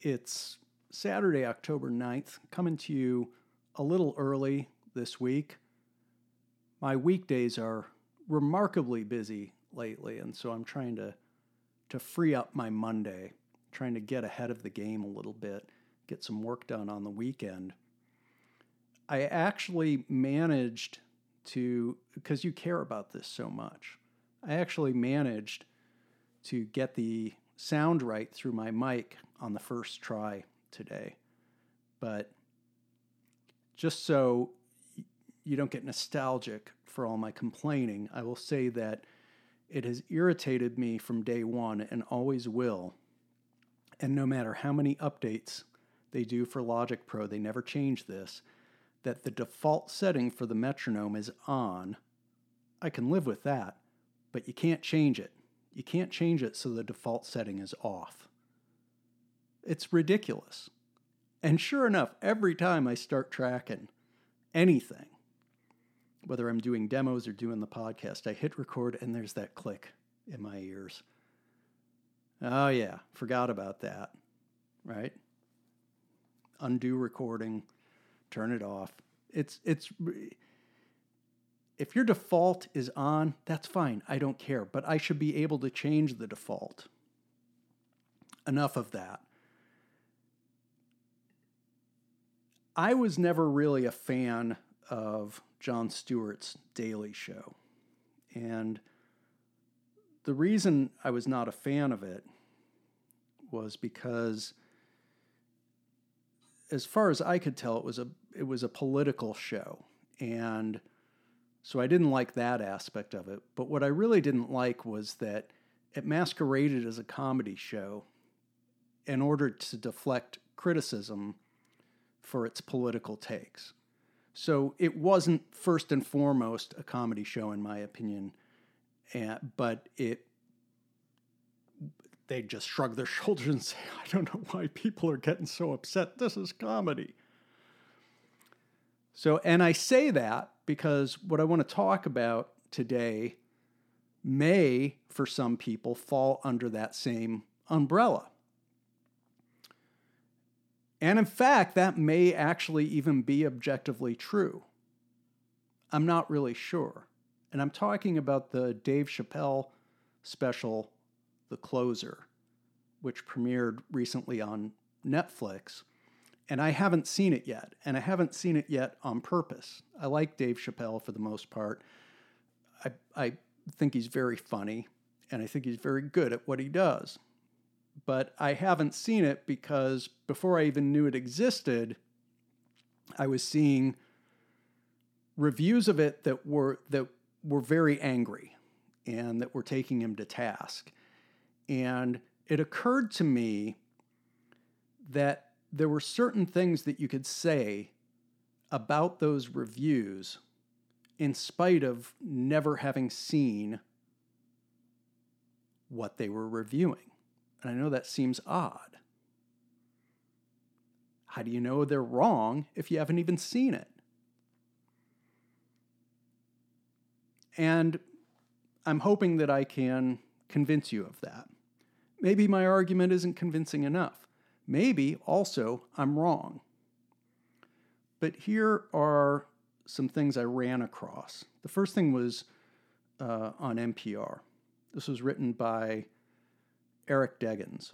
It's Saturday, October 9th, coming to you a little early this week. My weekdays are remarkably busy lately, and so I'm trying to to free up my Monday, trying to get ahead of the game a little bit, get some work done on the weekend. I actually managed to because you care about this so much. I actually managed to get the sound right through my mic on the first try today. But just so you don't get nostalgic for all my complaining, I will say that it has irritated me from day one and always will. And no matter how many updates they do for Logic Pro, they never change this that the default setting for the metronome is on. I can live with that, but you can't change it. You can't change it so the default setting is off. It's ridiculous. And sure enough, every time I start tracking anything, whether I'm doing demos or doing the podcast, I hit record and there's that click in my ears. Oh, yeah, forgot about that, right? Undo recording, turn it off. It's, it's, if your default is on, that's fine. I don't care. But I should be able to change the default. Enough of that. I was never really a fan of Jon Stewart's Daily Show. And the reason I was not a fan of it was because as far as I could tell it was a it was a political show and so I didn't like that aspect of it. But what I really didn't like was that it masqueraded as a comedy show in order to deflect criticism for its political takes. So it wasn't first and foremost a comedy show, in my opinion, eh, but it they just shrug their shoulders and say, I don't know why people are getting so upset. This is comedy. So, and I say that because what I want to talk about today may, for some people, fall under that same umbrella. And in fact, that may actually even be objectively true. I'm not really sure. And I'm talking about the Dave Chappelle special, The Closer, which premiered recently on Netflix. And I haven't seen it yet. And I haven't seen it yet on purpose. I like Dave Chappelle for the most part. I, I think he's very funny, and I think he's very good at what he does but I haven't seen it because before I even knew it existed, I was seeing reviews of it that were that were very angry and that were taking him to task. And it occurred to me that there were certain things that you could say about those reviews in spite of never having seen what they were reviewing. And I know that seems odd. How do you know they're wrong if you haven't even seen it? And I'm hoping that I can convince you of that. Maybe my argument isn't convincing enough. Maybe also I'm wrong. But here are some things I ran across. The first thing was uh, on NPR. This was written by Eric Deggans,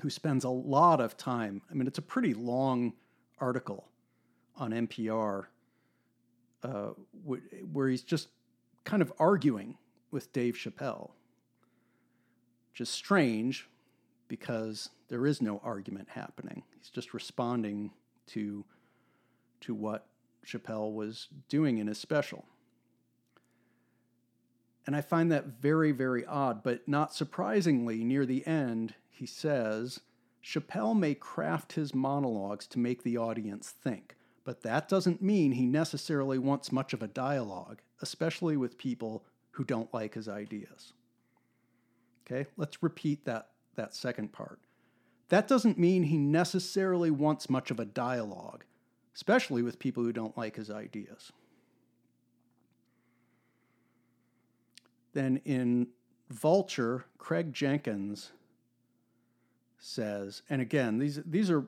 who spends a lot of time. I mean, it's a pretty long article on NPR uh, where he's just kind of arguing with Dave Chappelle, which is strange because there is no argument happening. He's just responding to to what Chappelle was doing in his special. And I find that very, very odd. But not surprisingly, near the end, he says Chappelle may craft his monologues to make the audience think, but that doesn't mean he necessarily wants much of a dialogue, especially with people who don't like his ideas. Okay, let's repeat that, that second part. That doesn't mean he necessarily wants much of a dialogue, especially with people who don't like his ideas. Then in Vulture, Craig Jenkins says, and again, these these are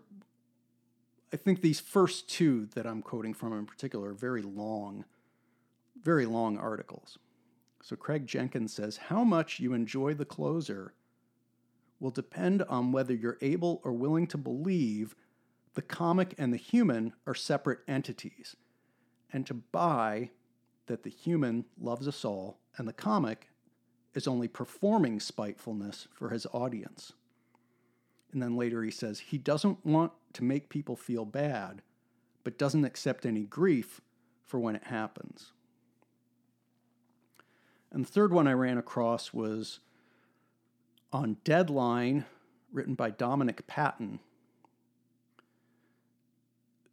I think these first two that I'm quoting from in particular are very long, very long articles. So Craig Jenkins says, How much you enjoy the closer will depend on whether you're able or willing to believe the comic and the human are separate entities, and to buy that the human loves us all and the comic is only performing spitefulness for his audience. And then later he says he doesn't want to make people feel bad, but doesn't accept any grief for when it happens. And the third one I ran across was on Deadline, written by Dominic Patten,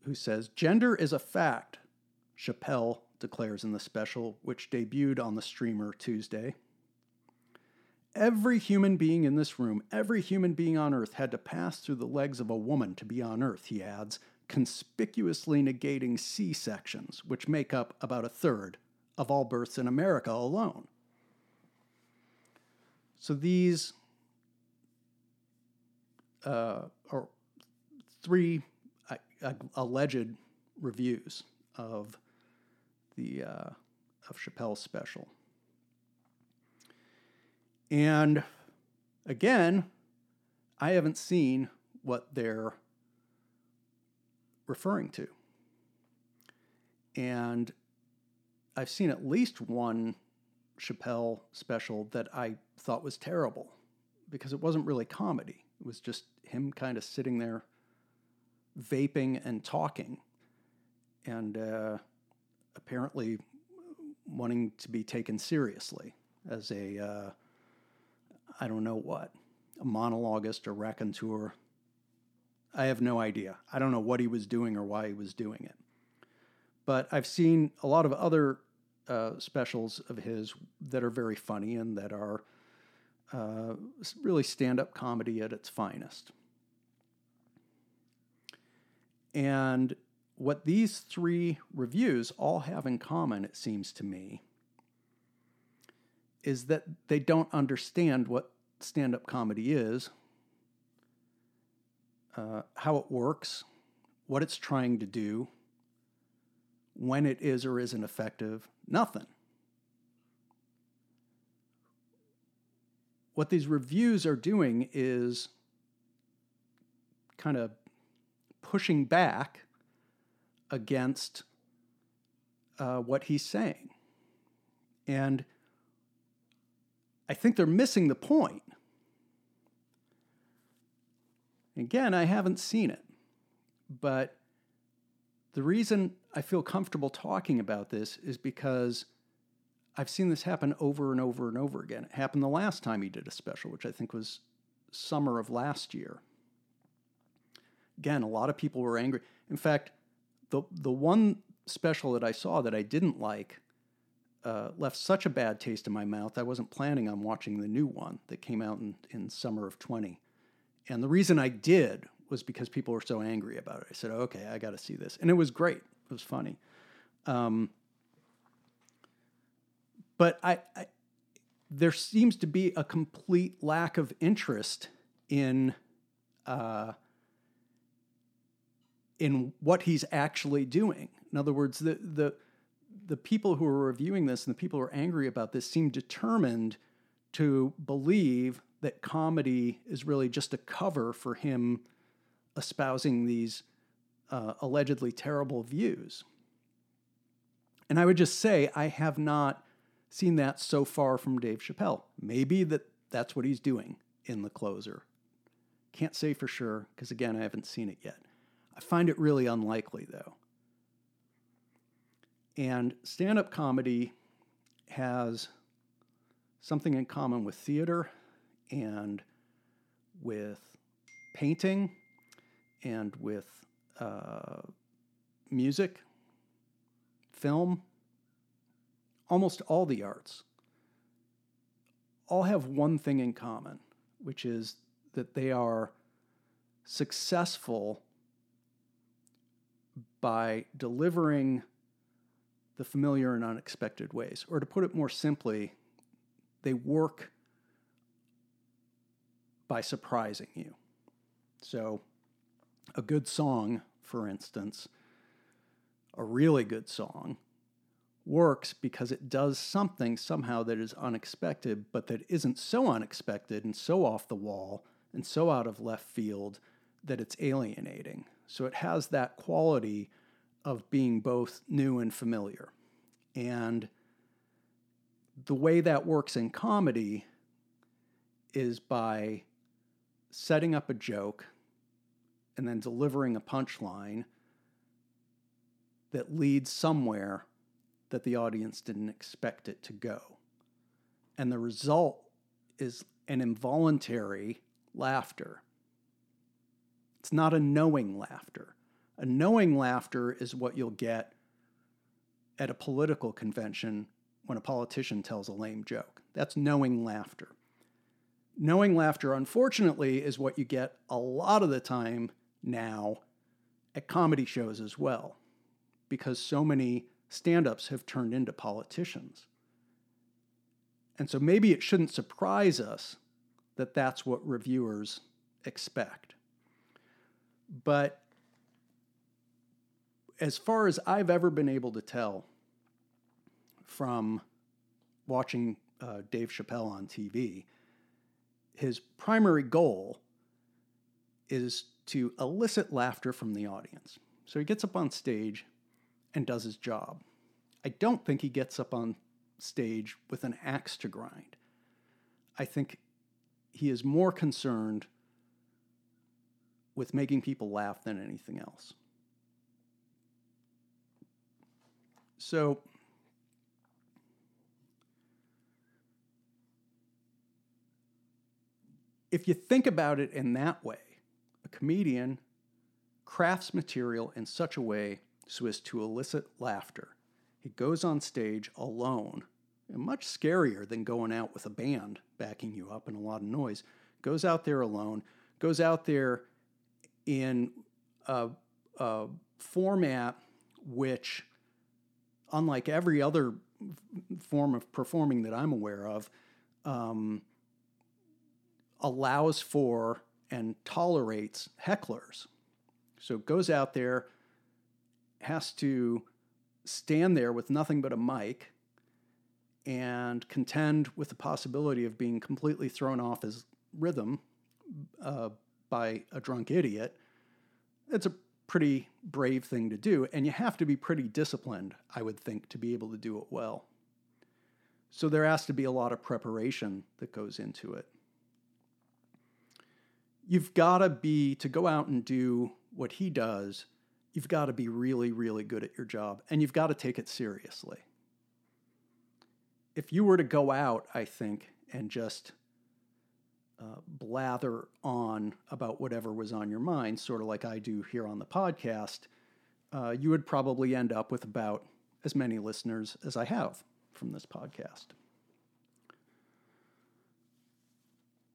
who says Gender is a fact, Chappelle declares in the special, which debuted on the streamer Tuesday. Every human being in this room, every human being on earth had to pass through the legs of a woman to be on earth, he adds, conspicuously negating C sections, which make up about a third of all births in America alone. So these uh, are three uh, alleged reviews of the uh, of Chappelle's special. And again, I haven't seen what they're referring to. And I've seen at least one Chappelle special that I thought was terrible because it wasn't really comedy. It was just him kind of sitting there vaping and talking and uh, apparently wanting to be taken seriously as a uh, I don't know what, a monologuist or raconteur. I have no idea. I don't know what he was doing or why he was doing it. But I've seen a lot of other uh, specials of his that are very funny and that are uh, really stand up comedy at its finest. And what these three reviews all have in common, it seems to me, is that they don't understand what stand up comedy is, uh, how it works, what it's trying to do, when it is or isn't effective, nothing. What these reviews are doing is kind of pushing back against uh, what he's saying. And I think they're missing the point. Again, I haven't seen it, but the reason I feel comfortable talking about this is because I've seen this happen over and over and over again. It happened the last time he did a special, which I think was summer of last year. Again, a lot of people were angry. In fact, the the one special that I saw that I didn't like uh, left such a bad taste in my mouth. I wasn't planning on watching the new one that came out in, in summer of 20. And the reason I did was because people were so angry about it. I said, okay, I got to see this. And it was great. It was funny. Um, but I, I, there seems to be a complete lack of interest in uh, in what he's actually doing. In other words, the the the people who are reviewing this and the people who are angry about this seem determined to believe that comedy is really just a cover for him espousing these uh, allegedly terrible views. And I would just say, I have not seen that so far from Dave Chappelle. Maybe that that's what he's doing in the closer. Can't say for sure, because again, I haven't seen it yet. I find it really unlikely, though. And stand up comedy has something in common with theater and with painting and with uh, music, film, almost all the arts all have one thing in common, which is that they are successful by delivering the familiar and unexpected ways. Or to put it more simply, they work by surprising you. So, a good song, for instance, a really good song, works because it does something somehow that is unexpected, but that isn't so unexpected and so off the wall and so out of left field that it's alienating. So it has that quality of being both new and familiar. And the way that works in comedy is by setting up a joke and then delivering a punchline that leads somewhere that the audience didn't expect it to go. And the result is an involuntary laughter. It's not a knowing laughter. A knowing laughter is what you'll get at a political convention when a politician tells a lame joke. That's knowing laughter. Knowing laughter, unfortunately, is what you get a lot of the time now at comedy shows as well, because so many stand ups have turned into politicians. And so maybe it shouldn't surprise us that that's what reviewers expect. But as far as I've ever been able to tell from watching uh, Dave Chappelle on TV, his primary goal is to elicit laughter from the audience. So he gets up on stage and does his job. I don't think he gets up on stage with an axe to grind. I think he is more concerned with making people laugh than anything else. So, if you think about it in that way, a comedian crafts material in such a way so as to elicit laughter. He goes on stage alone, and much scarier than going out with a band backing you up and a lot of noise. Goes out there alone, goes out there in a, a format which, unlike every other form of performing that I'm aware of, um, allows for and tolerates hecklers. So goes out there, has to stand there with nothing but a mic and contend with the possibility of being completely thrown off his rhythm uh, by a drunk idiot, it's a pretty brave thing to do. And you have to be pretty disciplined, I would think, to be able to do it well. So there has to be a lot of preparation that goes into it. You've got to be, to go out and do what he does, you've got to be really, really good at your job and you've got to take it seriously. If you were to go out, I think, and just uh, blather on about whatever was on your mind, sort of like I do here on the podcast, uh, you would probably end up with about as many listeners as I have from this podcast.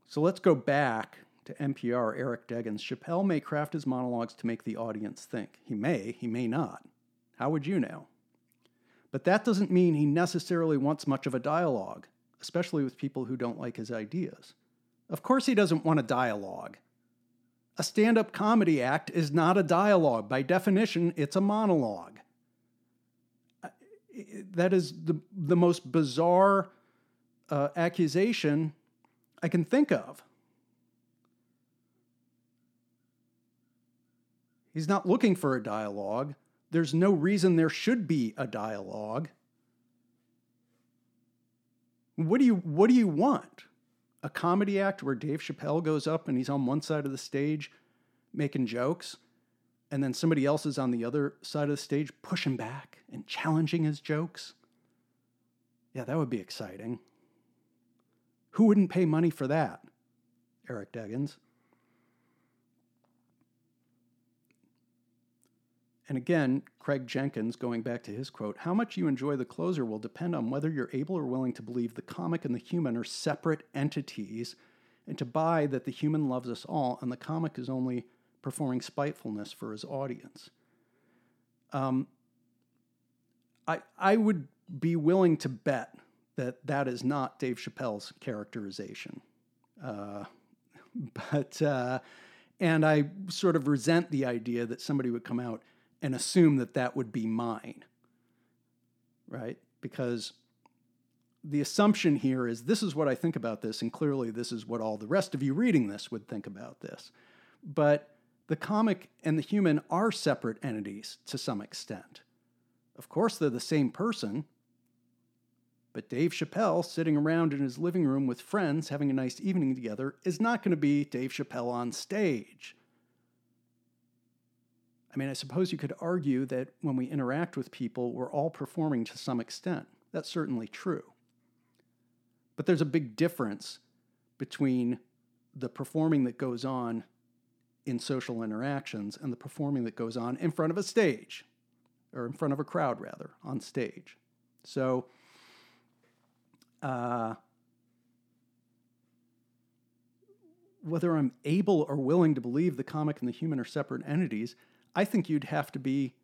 So let's go back to NPR Eric Deggans. Chappelle may craft his monologues to make the audience think. He may, he may not. How would you know? But that doesn't mean he necessarily wants much of a dialogue, especially with people who don't like his ideas. Of course, he doesn't want a dialogue. A stand up comedy act is not a dialogue. By definition, it's a monologue. Uh, that is the, the most bizarre uh, accusation I can think of. He's not looking for a dialogue. There's no reason there should be a dialogue. What do you what do you want? A comedy act where Dave Chappelle goes up and he's on one side of the stage making jokes, and then somebody else is on the other side of the stage pushing back and challenging his jokes. Yeah, that would be exciting. Who wouldn't pay money for that? Eric Deggans. And again, Craig Jenkins, going back to his quote, how much you enjoy the closer will depend on whether you're able or willing to believe the comic and the human are separate entities and to buy that the human loves us all and the comic is only performing spitefulness for his audience. Um, I, I would be willing to bet that that is not Dave Chappelle's characterization. Uh, but uh, And I sort of resent the idea that somebody would come out and assume that that would be mine. Right? Because the assumption here is this is what I think about this, and clearly this is what all the rest of you reading this would think about this. But the comic and the human are separate entities to some extent. Of course, they're the same person, but Dave Chappelle sitting around in his living room with friends having a nice evening together is not going to be Dave Chappelle on stage. I mean, I suppose you could argue that when we interact with people, we're all performing to some extent. That's certainly true. But there's a big difference between the performing that goes on in social interactions and the performing that goes on in front of a stage, or in front of a crowd, rather, on stage. So, uh, whether I'm able or willing to believe the comic and the human are separate entities, I think you'd have to be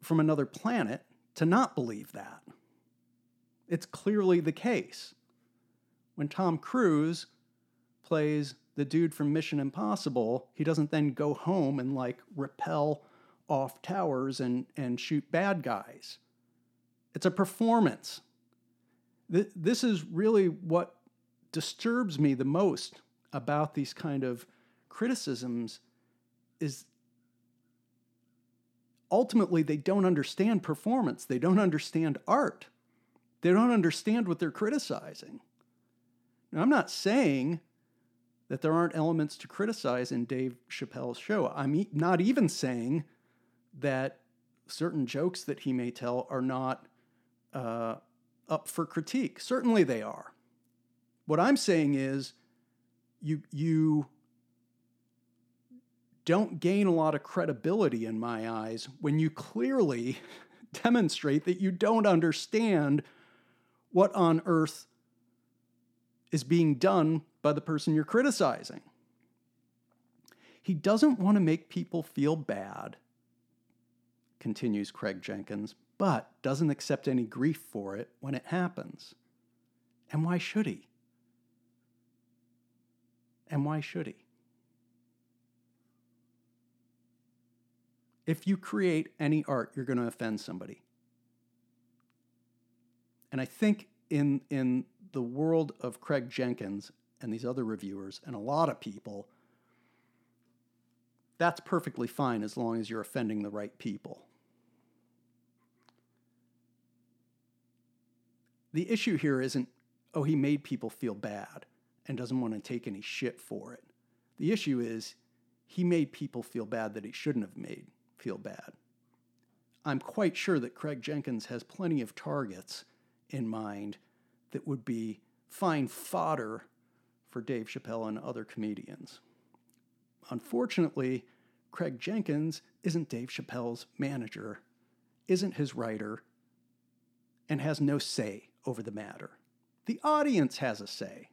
from another planet to not believe that. It's clearly the case. When Tom Cruise plays the dude from Mission Impossible, he doesn't then go home and like repel off towers and, and shoot bad guys. It's a performance this is really what disturbs me the most about these kind of criticisms is ultimately they don't understand performance they don't understand art they don't understand what they're criticizing now i'm not saying that there aren't elements to criticize in dave chappelle's show i'm not even saying that certain jokes that he may tell are not uh, up for critique. Certainly they are. What I'm saying is you you don't gain a lot of credibility in my eyes when you clearly demonstrate that you don't understand what on earth is being done by the person you're criticizing. He doesn't want to make people feel bad, continues Craig Jenkins, but doesn't accept any grief for it when it happens. And why should he? And why should he? If you create any art, you're going to offend somebody. And I think in, in the world of Craig Jenkins and these other reviewers, and a lot of people, that's perfectly fine as long as you're offending the right people. The issue here isn't, oh, he made people feel bad and doesn't want to take any shit for it. The issue is he made people feel bad that he shouldn't have made feel bad. I'm quite sure that Craig Jenkins has plenty of targets in mind that would be fine fodder for Dave Chappelle and other comedians. Unfortunately, Craig Jenkins isn't Dave Chappelle's manager, isn't his writer, and has no say over the matter. The audience has a say.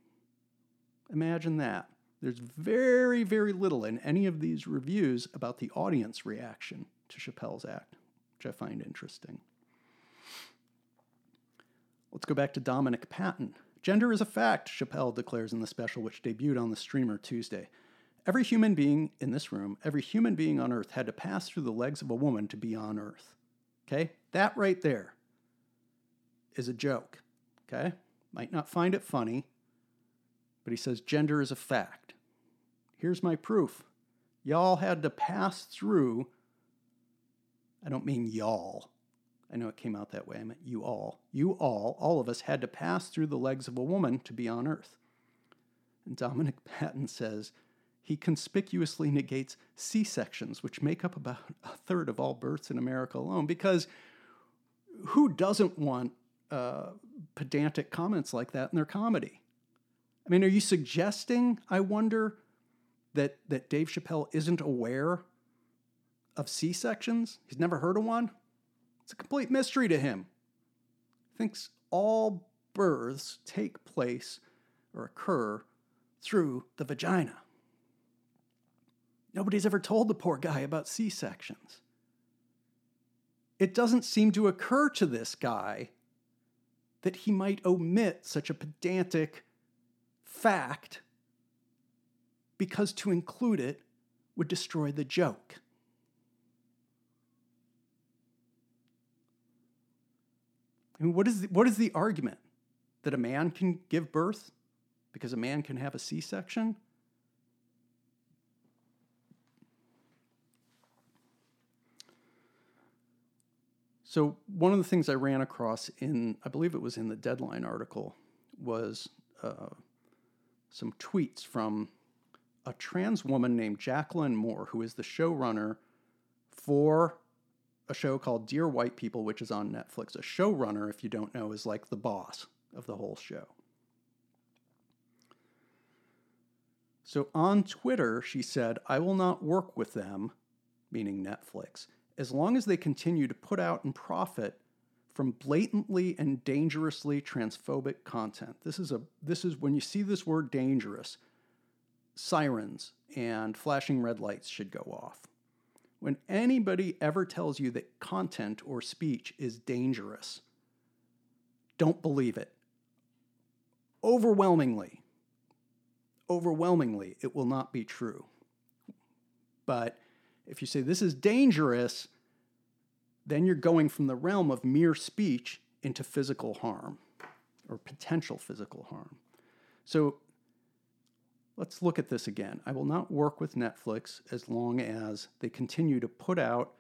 Imagine that. There's very, very little in any of these reviews about the audience reaction to Chappelle's act, which I find interesting. Let's go back to Dominic Patten. Gender is a fact, Chappelle declares in the special, which debuted on the streamer Tuesday. Every human being in this room, every human being on earth had to pass through the legs of a woman to be on earth. Okay? That right there is a joke. Okay? Might not find it funny, but he says gender is a fact. Here's my proof. Y'all had to pass through, I don't mean y'all. I know it came out that way. I meant you all. You all, all of us, had to pass through the legs of a woman to be on earth. And Dominic Patten says he conspicuously negates C sections, which make up about a third of all births in America alone, because who doesn't want uh, pedantic comments like that in their comedy. I mean, are you suggesting, I wonder, that, that Dave Chappelle isn't aware of C sections? He's never heard of one? It's a complete mystery to him. Thinks all births take place or occur through the vagina. Nobody's ever told the poor guy about C sections. It doesn't seem to occur to this guy that he might omit such a pedantic fact because to include it would destroy the joke. I mean, what is the, what is the argument? That a man can give birth because a man can have a C section? So, one of the things I ran across in, I believe it was in the Deadline article, was uh, some tweets from a trans woman named Jaclyn Moore, who is the showrunner for a show called Dear White People, which is on Netflix. A showrunner, if you don't know, is like the boss of the whole show. So on Twitter, she said, I will not work with them, meaning Netflix, as long as they continue to put out and profit from blatantly and dangerously transphobic content. This is a this is when you see this word dangerous, sirens and flashing red lights should go off. When anybody ever tells you that content or speech is dangerous, don't believe it. Overwhelmingly, overwhelmingly, it will not be true. But if you say this is dangerous, then you're going from the realm of mere speech into physical harm or potential physical harm. So let's look at this again. I will not work with Netflix as long as they continue to put out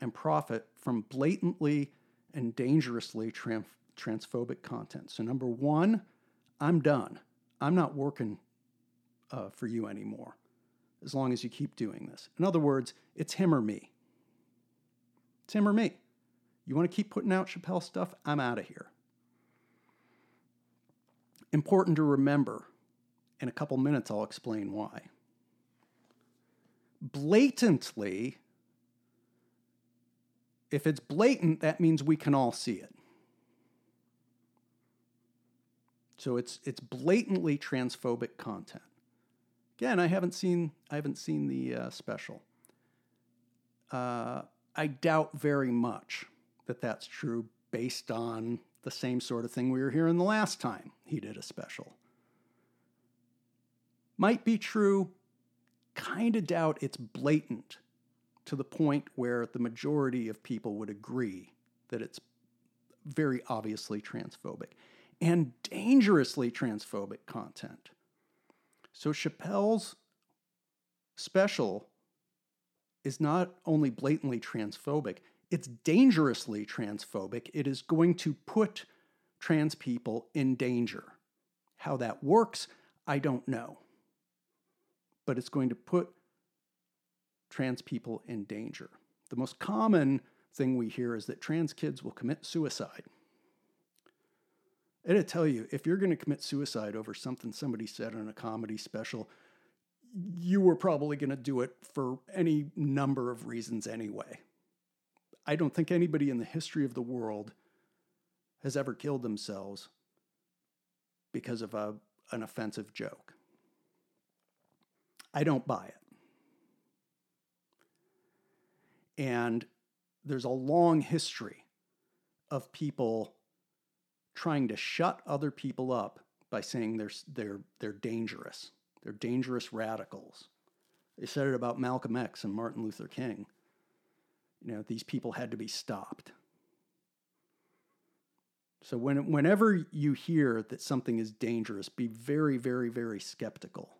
and profit from blatantly and dangerously trans- transphobic content. So, number one, I'm done. I'm not working uh, for you anymore as long as you keep doing this. In other words, it's him or me. It's him or me. You want to keep putting out Chappelle stuff? I'm out of here. Important to remember. In a couple minutes, I'll explain why. Blatantly, if it's blatant, that means we can all see it. So it's it's blatantly transphobic content. Again, I haven't seen I haven't seen the uh, special. Uh, I doubt very much that that's true based on the same sort of thing we were hearing the last time he did a special. Might be true, kind of doubt it's blatant to the point where the majority of people would agree that it's very obviously transphobic and dangerously transphobic content. So Chappelle's special is not only blatantly transphobic, it's dangerously transphobic. It is going to put trans people in danger. How that works, I don't know. But it's going to put trans people in danger. The most common thing we hear is that trans kids will commit suicide. And I tell you, if you're going to commit suicide over something somebody said on a comedy special, you were probably going to do it for any number of reasons anyway. I don't think anybody in the history of the world has ever killed themselves because of a, an offensive joke. I don't buy it. And there's a long history of people trying to shut other people up by saying they're, they're, they're dangerous. They're dangerous radicals. They said it about Malcolm X and Martin Luther King. You know, these people had to be stopped. So when, whenever you hear that something is dangerous, be very, very, very skeptical.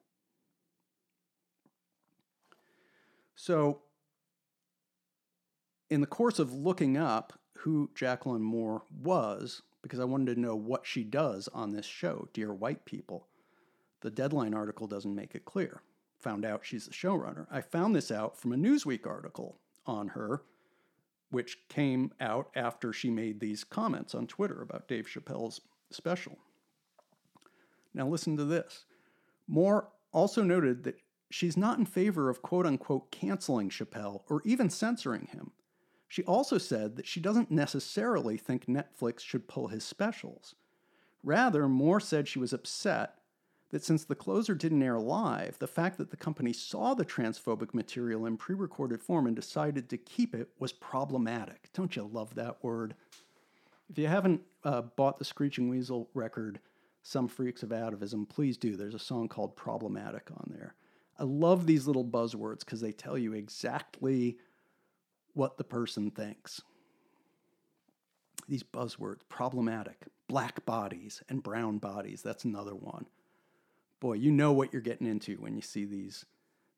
So, in the course of looking up who Jaclyn Moore was, because I wanted to know what she does on this show, Dear White People. The Deadline article doesn't make it clear. Found out she's the showrunner. I found this out from a Newsweek article on her, which came out after she made these comments on Twitter about Dave Chappelle's special. Now, listen to this. Moore also noted that she's not in favor of quote unquote canceling Chappelle or even censoring him. She also said that she doesn't necessarily think Netflix should pull his specials. Rather, Moore said she was upset that since the closer didn't air live, the fact that the company saw the transphobic material in pre recorded form and decided to keep it was problematic. Don't you love that word? If you haven't uh, bought the Screeching Weasel record, Some Freaks of Atavism, please do. There's a song called Problematic on there. I love these little buzzwords because they tell you exactly what the person thinks. These buzzwords problematic, black bodies, and brown bodies. That's another one. Boy, you know what you're getting into when you see these,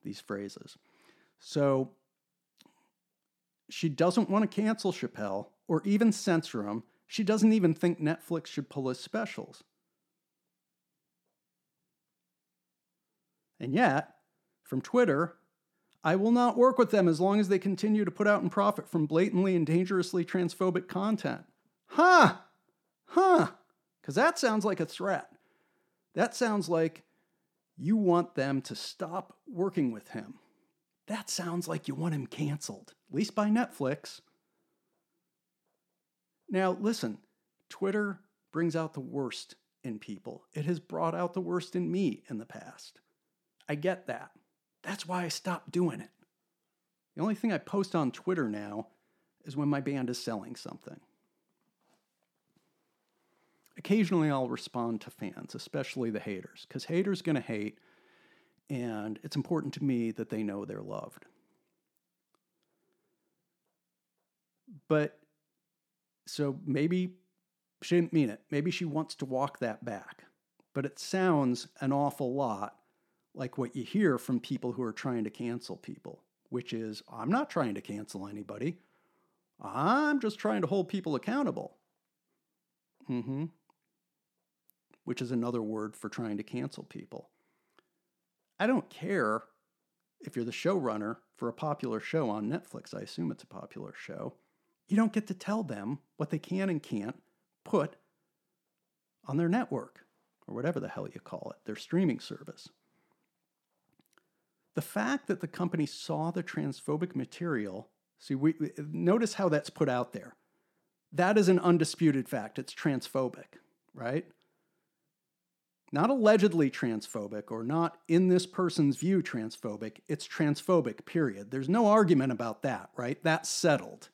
these phrases. So she doesn't want to cancel Chappelle or even censor him. She doesn't even think Netflix should pull his specials. And yet, from Twitter, I will not work with them as long as they continue to put out and profit from blatantly and dangerously transphobic content. Huh? Huh? Because that sounds like a threat. That sounds like you want them to stop working with him. That sounds like you want him canceled, at least by Netflix. Now, listen, Twitter brings out the worst in people. It has brought out the worst in me in the past. I get that. That's why I stopped doing it. The only thing I post on Twitter now is when my band is selling something. Occasionally I'll respond to fans, especially the haters, because haters going to hate, and it's important to me that they know they're loved. But so maybe she didn't mean it. Maybe she wants to walk that back. But it sounds an awful lot like what you hear from people who are trying to cancel people, which is I'm not trying to cancel anybody. I'm just trying to hold people accountable. Mm-hmm. Which is another word for trying to cancel people. I don't care if you're the showrunner for a popular show on Netflix. I assume it's a popular show. You don't get to tell them what they can and can't put on their network or whatever the hell you call it, their streaming service. The fact that the company saw the transphobic material, see, we, notice how that's put out there. That is an undisputed fact. It's transphobic, right? Not allegedly transphobic or not in this person's view transphobic. It's transphobic, period. There's no argument about that, right? That's settled,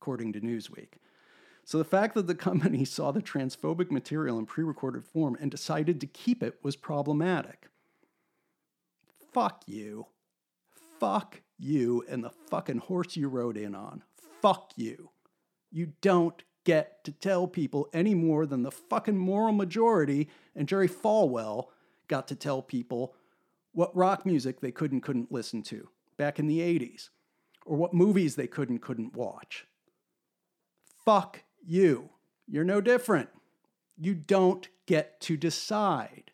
according to Newsweek. So the fact that the company saw the transphobic material in pre recorded form and decided to keep it was problematic fuck you. Fuck you and the fucking horse you rode in on. Fuck you. You don't get to tell people any more than the fucking moral majority and Jerry Falwell got to tell people what rock music they could and couldn't listen to back in the 80s or what movies they could and couldn't watch. Fuck you. You're no different. You don't get to decide.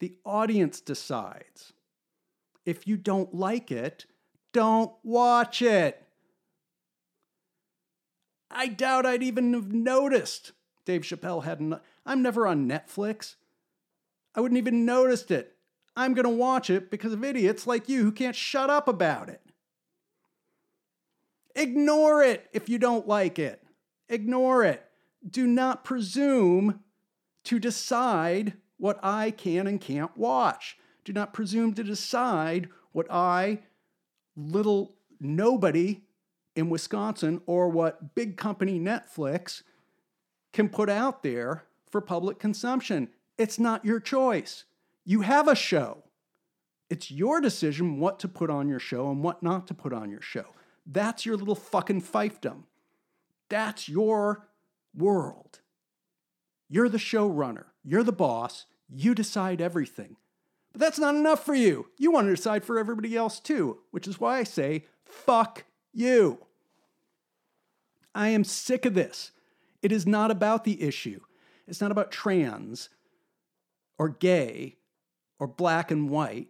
The audience decides. If you don't like it, don't watch it. I doubt I'd even have noticed Dave Chappelle hadn't. I'm never on Netflix. I wouldn't even noticed it. I'm going to watch it because of idiots like you who can't shut up about it. Ignore it if you don't like it. Ignore it. Do not presume to decide what I can and can't watch. Do not presume to decide what I, little nobody in Wisconsin, or what big company Netflix can put out there for public consumption. It's not your choice. You have a show. It's your decision what to put on your show and what not to put on your show. That's your little fucking fiefdom. That's your world. You're the showrunner. You're the boss. You decide everything. But that's not enough for you. You want to decide for everybody else too, which is why I say, fuck you. I am sick of this. It is not about the issue. It's not about trans or gay or black and white.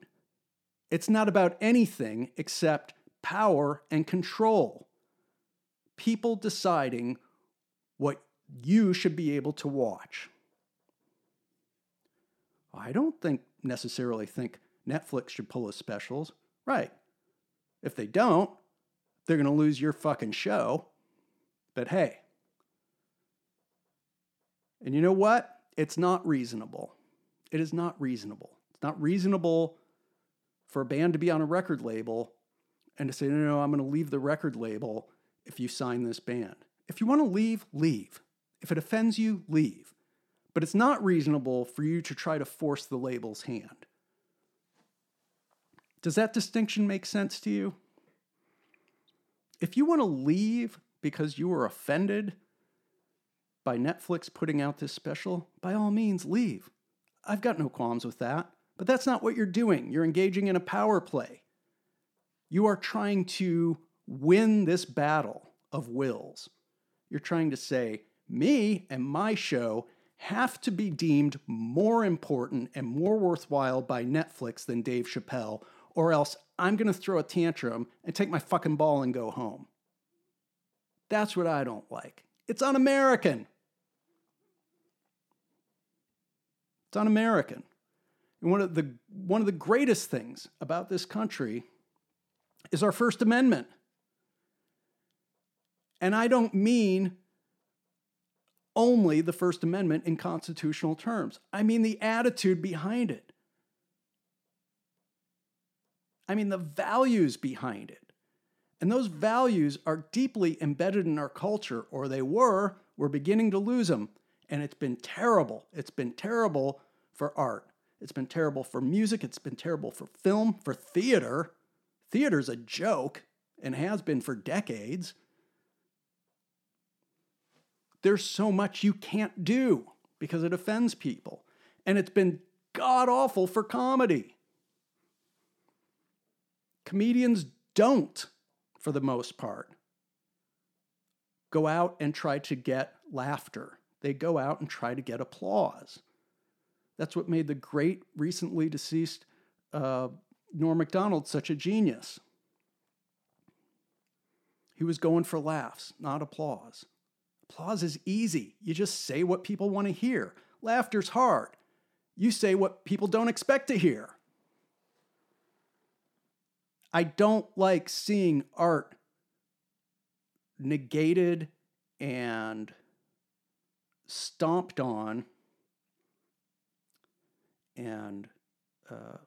It's not about anything except power and control. People deciding what you should be able to watch. I don't think necessarily think Netflix should pull his specials. Right. If they don't, they're going to lose your fucking show. But hey, and you know what? It's not reasonable. It is not reasonable. It's not reasonable for a band to be on a record label and to say, no, no, I'm going to leave the record label if you sign this band. If you want to leave, leave. If it offends you, leave. But it's not reasonable for you to try to force the label's hand. Does that distinction make sense to you? If you want to leave because you were offended by Netflix putting out this special, by all means, leave. I've got no qualms with that. But that's not what you're doing. You're engaging in a power play. You are trying to win this battle of wills. You're trying to say, me and my show have to be deemed more important and more worthwhile by Netflix than Dave Chappelle, or else I'm going to throw a tantrum and take my fucking ball and go home. That's what I don't like. It's un American. It's un American. And one of, the, one of the greatest things about this country is our First Amendment. And I don't mean only the First Amendment in constitutional terms, I mean the attitude behind it. I mean the values behind it. And those values are deeply embedded in our culture, or they were. We're beginning to lose them. And it's been terrible. It's been terrible for art. It's been terrible for music. It's been terrible for film, for theater. Theater's a joke and has been for decades. There's so much you can't do because it offends people. And it's been god awful for comedy. Comedians don't for the most part, go out and try to get laughter. They go out and try to get applause. That's what made the great, recently deceased uh, Norm Macdonald such a genius. He was going for laughs, not applause. Applause is easy. You just say what people want to hear. Laughter's hard. You say what people don't expect to hear. I don't like seeing art negated and stomped on and uh,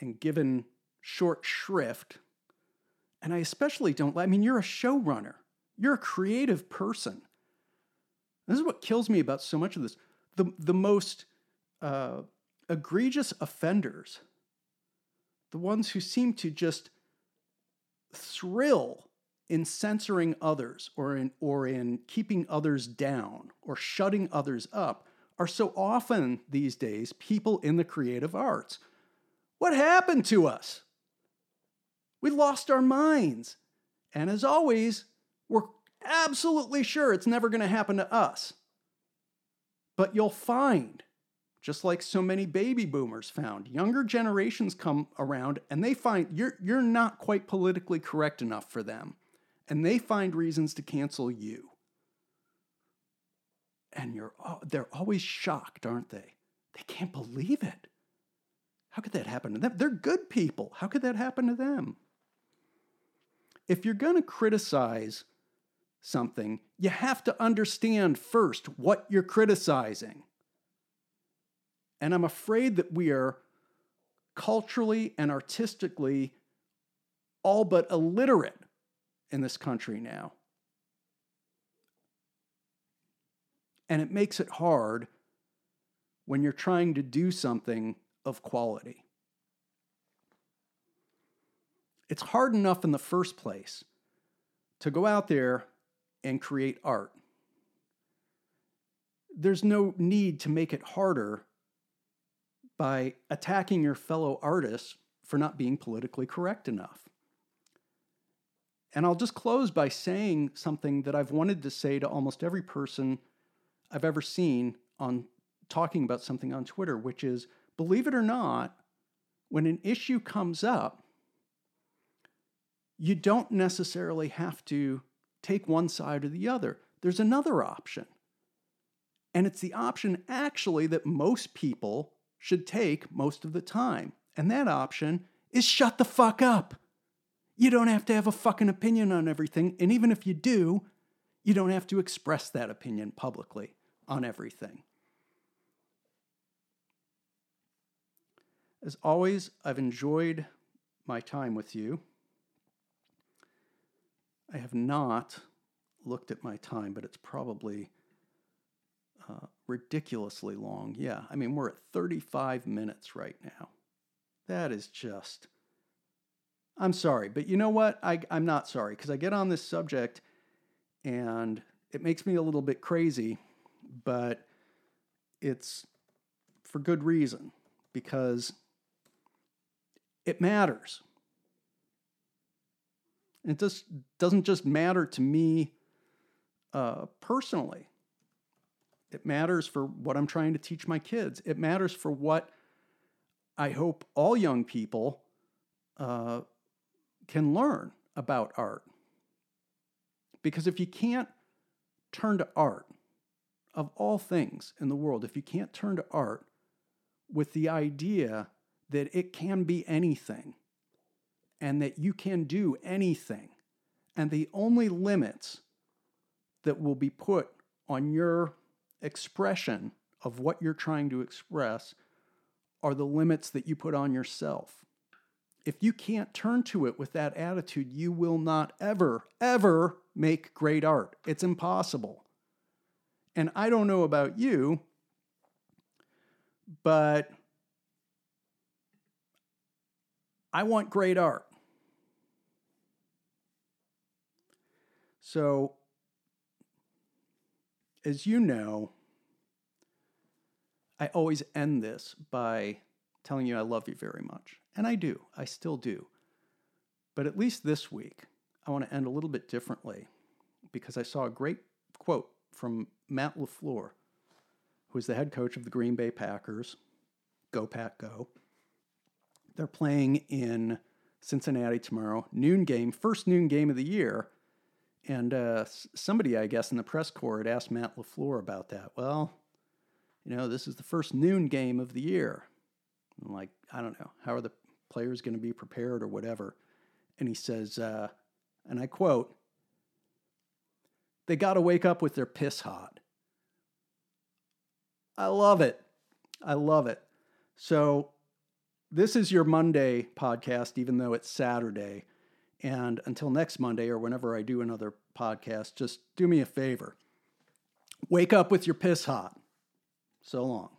and given short shrift. And I especially don't. Like I mean, you're a showrunner. You're a creative person. This is what kills me about so much of this. The the most uh, egregious offenders the ones who seem to just thrill in censoring others or in, or in keeping others down or shutting others up are so often these days people in the creative arts. What happened to us? We lost our minds. And as always, we're absolutely sure it's never going to happen to us. But you'll find just like so many baby boomers found. Younger generations come around and they find you're, you're not quite politically correct enough for them, and they find reasons to cancel you. And you're, they're always shocked, aren't they? They can't believe it. How could that happen to them? They're good people. How could that happen to them? If you're going to criticize something, you have to understand first what you're criticizing. And I'm afraid that we are culturally and artistically all but illiterate in this country now. And it makes it hard when you're trying to do something of quality. It's hard enough in the first place to go out there and create art. There's no need to make it harder by attacking your fellow artists for not being politically correct enough. And I'll just close by saying something that I've wanted to say to almost every person I've ever seen on talking about something on Twitter, which is believe it or not, when an issue comes up, you don't necessarily have to take one side or the other. There's another option. And it's the option actually that most people should take most of the time. And that option is shut the fuck up. You don't have to have a fucking opinion on everything. And even if you do, you don't have to express that opinion publicly on everything. As always, I've enjoyed my time with you. I have not looked at my time, but it's probably uh, ridiculously long. Yeah, I mean, we're at 35 minutes right now. That is just. I'm sorry, but you know what? I, I'm not sorry because I get on this subject and it makes me a little bit crazy, but it's for good reason because it matters. It just doesn't just matter to me uh, personally. It matters for what I'm trying to teach my kids. It matters for what I hope all young people uh, can learn about art. Because if you can't turn to art, of all things in the world, if you can't turn to art with the idea that it can be anything and that you can do anything, and the only limits that will be put on your expression of what you're trying to express are the limits that you put on yourself. If you can't turn to it with that attitude, you will not ever, ever make great art. It's impossible. And I don't know about you, but I want great art. So, as you know, I always end this by telling you I love you very much. And I do, I still do. But at least this week, I want to end a little bit differently because I saw a great quote from Matt LaFleur, who is the head coach of the Green Bay Packers. Go, Pack, go. They're playing in Cincinnati tomorrow, noon game, first noon game of the year. And uh, somebody, I guess, in the press corps had asked Matt LaFleur about that. Well, you know, this is the first noon game of the year. I'm like, I don't know. How are the players going to be prepared or whatever? And he says, uh, and I quote, they got to wake up with their piss hot. I love it. I love it. So, this is your Monday podcast, even though it's Saturday. And until next Monday or whenever I do another podcast, just do me a favor. Wake up with your piss hot. So long.